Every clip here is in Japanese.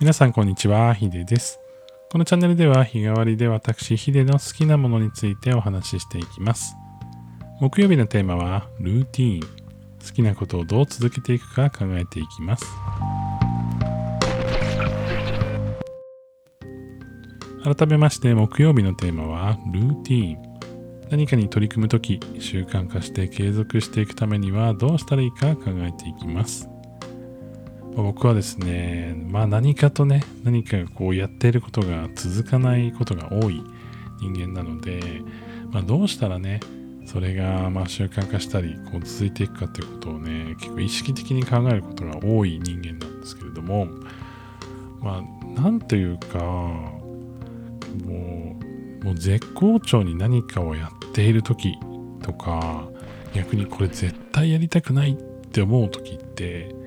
皆さんこんにちは、ヒデです。このチャンネルでは日替わりで私、ヒデの好きなものについてお話ししていきます。木曜日のテーマは、ルーティーン。好きなことをどう続けていくか考えていきます。改めまして、木曜日のテーマは、ルーティーン。何かに取り組むとき、習慣化して継続していくためにはどうしたらいいか考えていきます。僕はですね、まあ何かとね、何かこうやっていることが続かないことが多い人間なので、まあどうしたらね、それがまあ習慣化したり、こう続いていくかっていうことをね、結構意識的に考えることが多い人間なんですけれども、まあなんというか、もう、もう絶好調に何かをやっている時とか、逆にこれ絶対やりたくないって思う時って、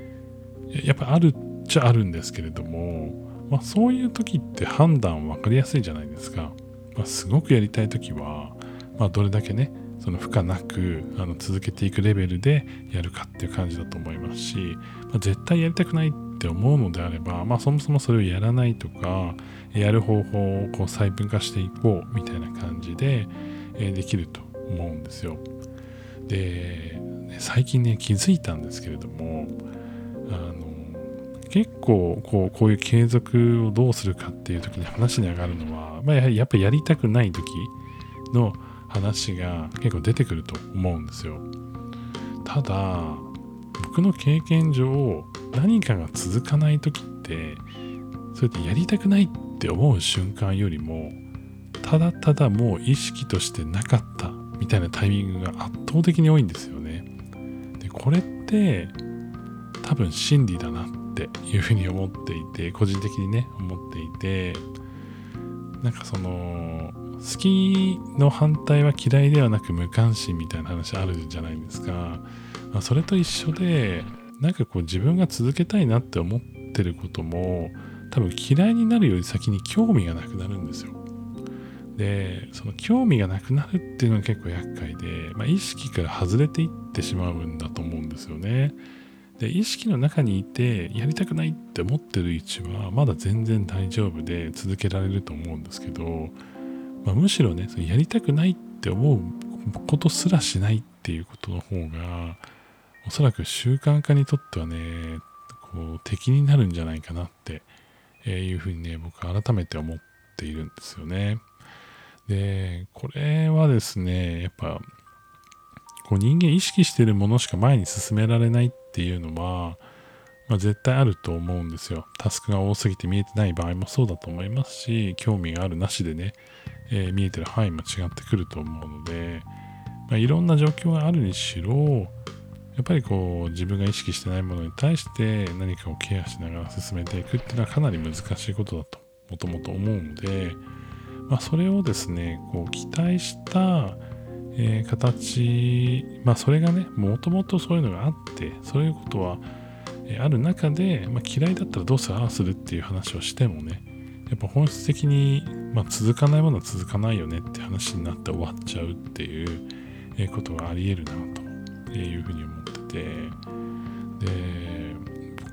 やっぱあるっちゃあるんですけれども、まあ、そういう時って判断分かりやすいじゃないですか。まあ、すごくやりたい時は、まあ、どれだけね、その負荷なくあの続けていくレベルでやるかっていう感じだと思いますし、まあ、絶対やりたくないって思うのであれば、まあ、そもそもそれをやらないとか、やる方法をこう細分化していこうみたいな感じで、えできると思うんですよ。で、最近ね、気づいたんですけれども、あの結構こうこういう継続をどうするかっていう時に話に上がるのは、まあ、やはりやっぱりやりたくない時の話が結構出てくると思うんですよ。ただ僕の経験上何かが続かない時ってそれってやりたくないって思う瞬間よりもただただもう意識としてなかったみたいなタイミングが圧倒的に多いんですよね。でこれって多分真理だなっていうふうに思っていて個人的にね思っていてなんかその好きの反対は嫌いではなく無関心みたいな話あるじゃないですか、ま、それと一緒でなんかこう自分が続けたいなって思ってることも多分嫌いになるより先に興味がなくなるんですよ。でその興味がなくなるっていうのが結構厄介で、まあ、意識から外れていってしまうんだと思うんですよね。で意識の中にいてやりたくないって思ってる位置はまだ全然大丈夫で続けられると思うんですけど、まあ、むしろねそのやりたくないって思うことすらしないっていうことの方がおそらく習慣化にとってはねこう敵になるんじゃないかなっていうふうにね僕改めて思っているんですよね。でこれはですねやっぱこう人間意識してるものしか前に進められないっていうのは、まあ、絶対あると思うんですよ。タスクが多すぎて見えてない場合もそうだと思いますし、興味があるなしでね、えー見えてる範囲も違ってくると思うので、まあ、いろんな状況があるにしろ、やっぱりこう自分が意識してないものに対して何かをケアしながら進めていくっていうのはかなり難しいことだともともと思うので、まあ、それをですね、こう期待したえー形、まあそれがね、もともとそういうのがあって、そういうことは、えーある中で、まあ、嫌いだったらどうするああするっていう話をしてもね、やっぱ本質的に、まあ、続かないものは続かないよねって話になって終わっちゃうっていう、えーことがあり得るなというふうに思ってて、で、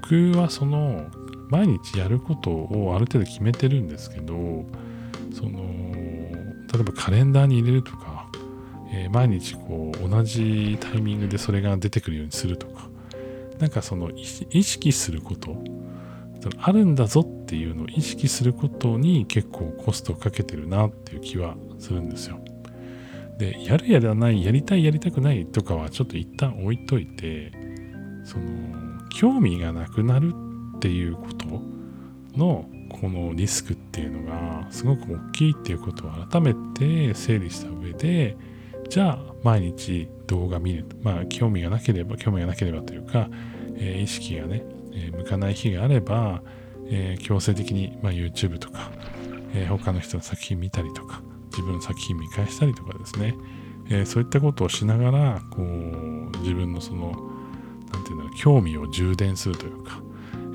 僕はその、毎日やることをある程度決めてるんですけど、その、例えばカレンダーに入れるとか、えー毎日こう同じタイミングでそれが出てくるようにするとか。なんかその意識すること。そのあるんだぞっていうのを意識することに結構コストをかけてるなっていう気はするんですよ。でやるやらないやりたいやりたくないとかはちょっと一旦置いといてその興味がなくなるっていうことのこのリスクっていうのがすごく大きいっていうことを改めて整理した上でじゃあ毎日動画見るまあ興味がなければ興味がなければというか、えー意識がね、えー向かない日があれば、えー強制的に、まあ、YouTube とか、えー他の人の作品見たりとか自分の作品見返したりとかですね、えーそういったことをしながらこう自分のそのなんていうんだろう興味を充電するというか、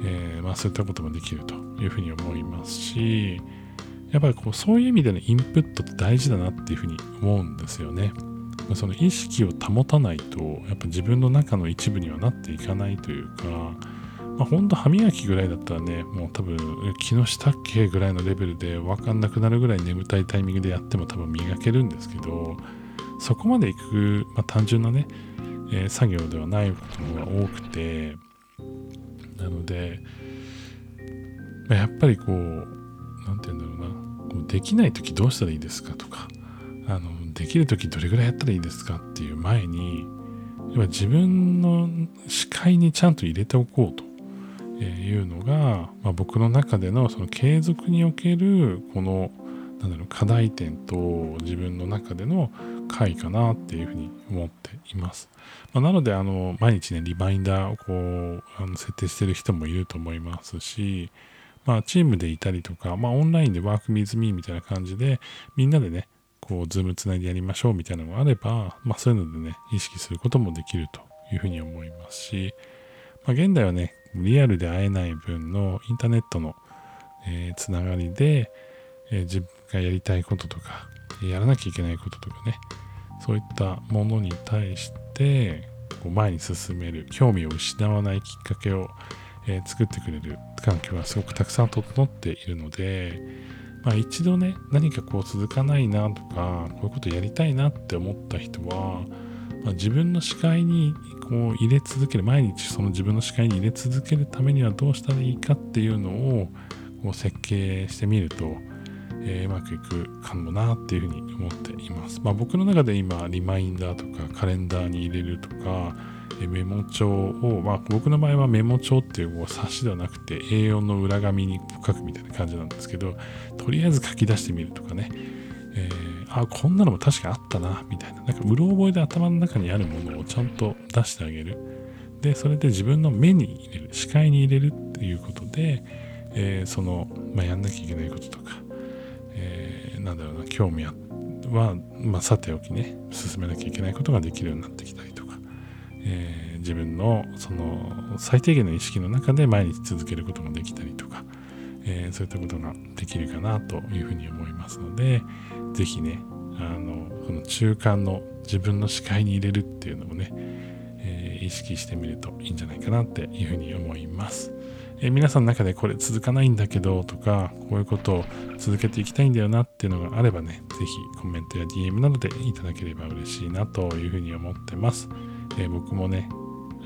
えーまあ、そういったこともできるというふうに思いますしやっぱりこうそういう意味でのインプットって大事だなっていうふうに思うんですよね。その意識を保たないとやっぱ自分の中の一部にはなっていかないというか、まあ、ほんと歯磨きぐらいだったらね、もう多分、気のしたっけぐらいのレベルで分かんなくなるぐらい眠たいタイミングでやっても多分磨けるんですけど、そこまでいく、まあ、単純なね、えー、作業ではないことが多くて、なので、まあ、やっぱりこう、なんて言うんだろうな、できない時どうしたらいいですかとか、あの、できる時どれぐらいやったらいいですかっていう前に、自分の視界にちゃんと入れておこうというのが、まあ、僕の中でのその継続におけるこのなんだろう課題点と自分の中での回かなっていうふうに思っています。まあ、なのであの毎日ねリマインダーをこうあの設定してる人もいると思いますし、まあ、チームでいたりとか、まあ、オンラインでワークミズミーみたいな感じでみんなでねこうズームつないでやりましょうみたいなのがあれば、まあ、そういうのでね意識することもできるというふうに思いますし、まあ、現代はねリアルで会えない分のインターネットの、えー、つながりで、えー、自分がやりたいこととか、やらなきゃいけないこととかね、そういったものに対して、こう前に進める、興味を失わないきっかけを、えー、作ってくれる環境がすごくたくさん整っているので、まあ、一度ね、何かこう続かないなとか、こういうことやりたいなって思った人は、まあ、自分の視界にこう入れ続ける毎日その自分の視界に入れ続けるためにはどうしたらいいかっていうのをこう設計してみると、えー、うまくいくかもなっていうふうに思っています。まあ、僕の中で今リマインダーとかカレンダーに入れるとか、メモ帳を、まあ、僕の場合はメモ帳っていう冊子ではなくて A4 の裏紙に書くみたいな感じなんですけどとりあえず書き出してみるとかね、えーあ、こんなのも確かあったな、みたいな。なんか、うろ覚えで頭の中にあるものをちゃんと出してあげる。で、それで自分の目に入れる、視界に入れるっていうことで、えー、その、まあ、やんなきゃいけないこととか、えー、なんだろうな、興味は、まあ、さておきね、進めなきゃいけないことができるようになってきたり、えー、自分の、その、最低限の意識の中で毎日続けることができたりとか、えー、そういったことができるかなというふうに思いますので、ぜひね、あの、この中間の自分の視界に入れるっていうのもね、えー、意識してみるといいんじゃないかなっていうふうに思います。え、皆さんの中でこれ続かないんだけどとか、こういうことを続けていきたいんだよなっていうのがあればね、ぜひコメントや DM などでいただければ嬉しいなというふうに思ってます。えー、僕もね、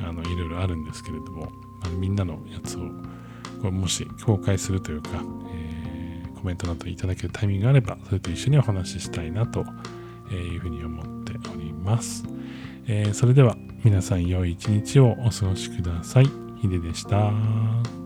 あの、いろいろあるんですけれども、あのみんなのやつをこれもし公開するというか、えー、コメントなどいただけるタイミングがあれば、それと一緒にお話ししたいなというふうに思っております。えー、それでは皆さん良い一日をお過ごしください。ヒデでした。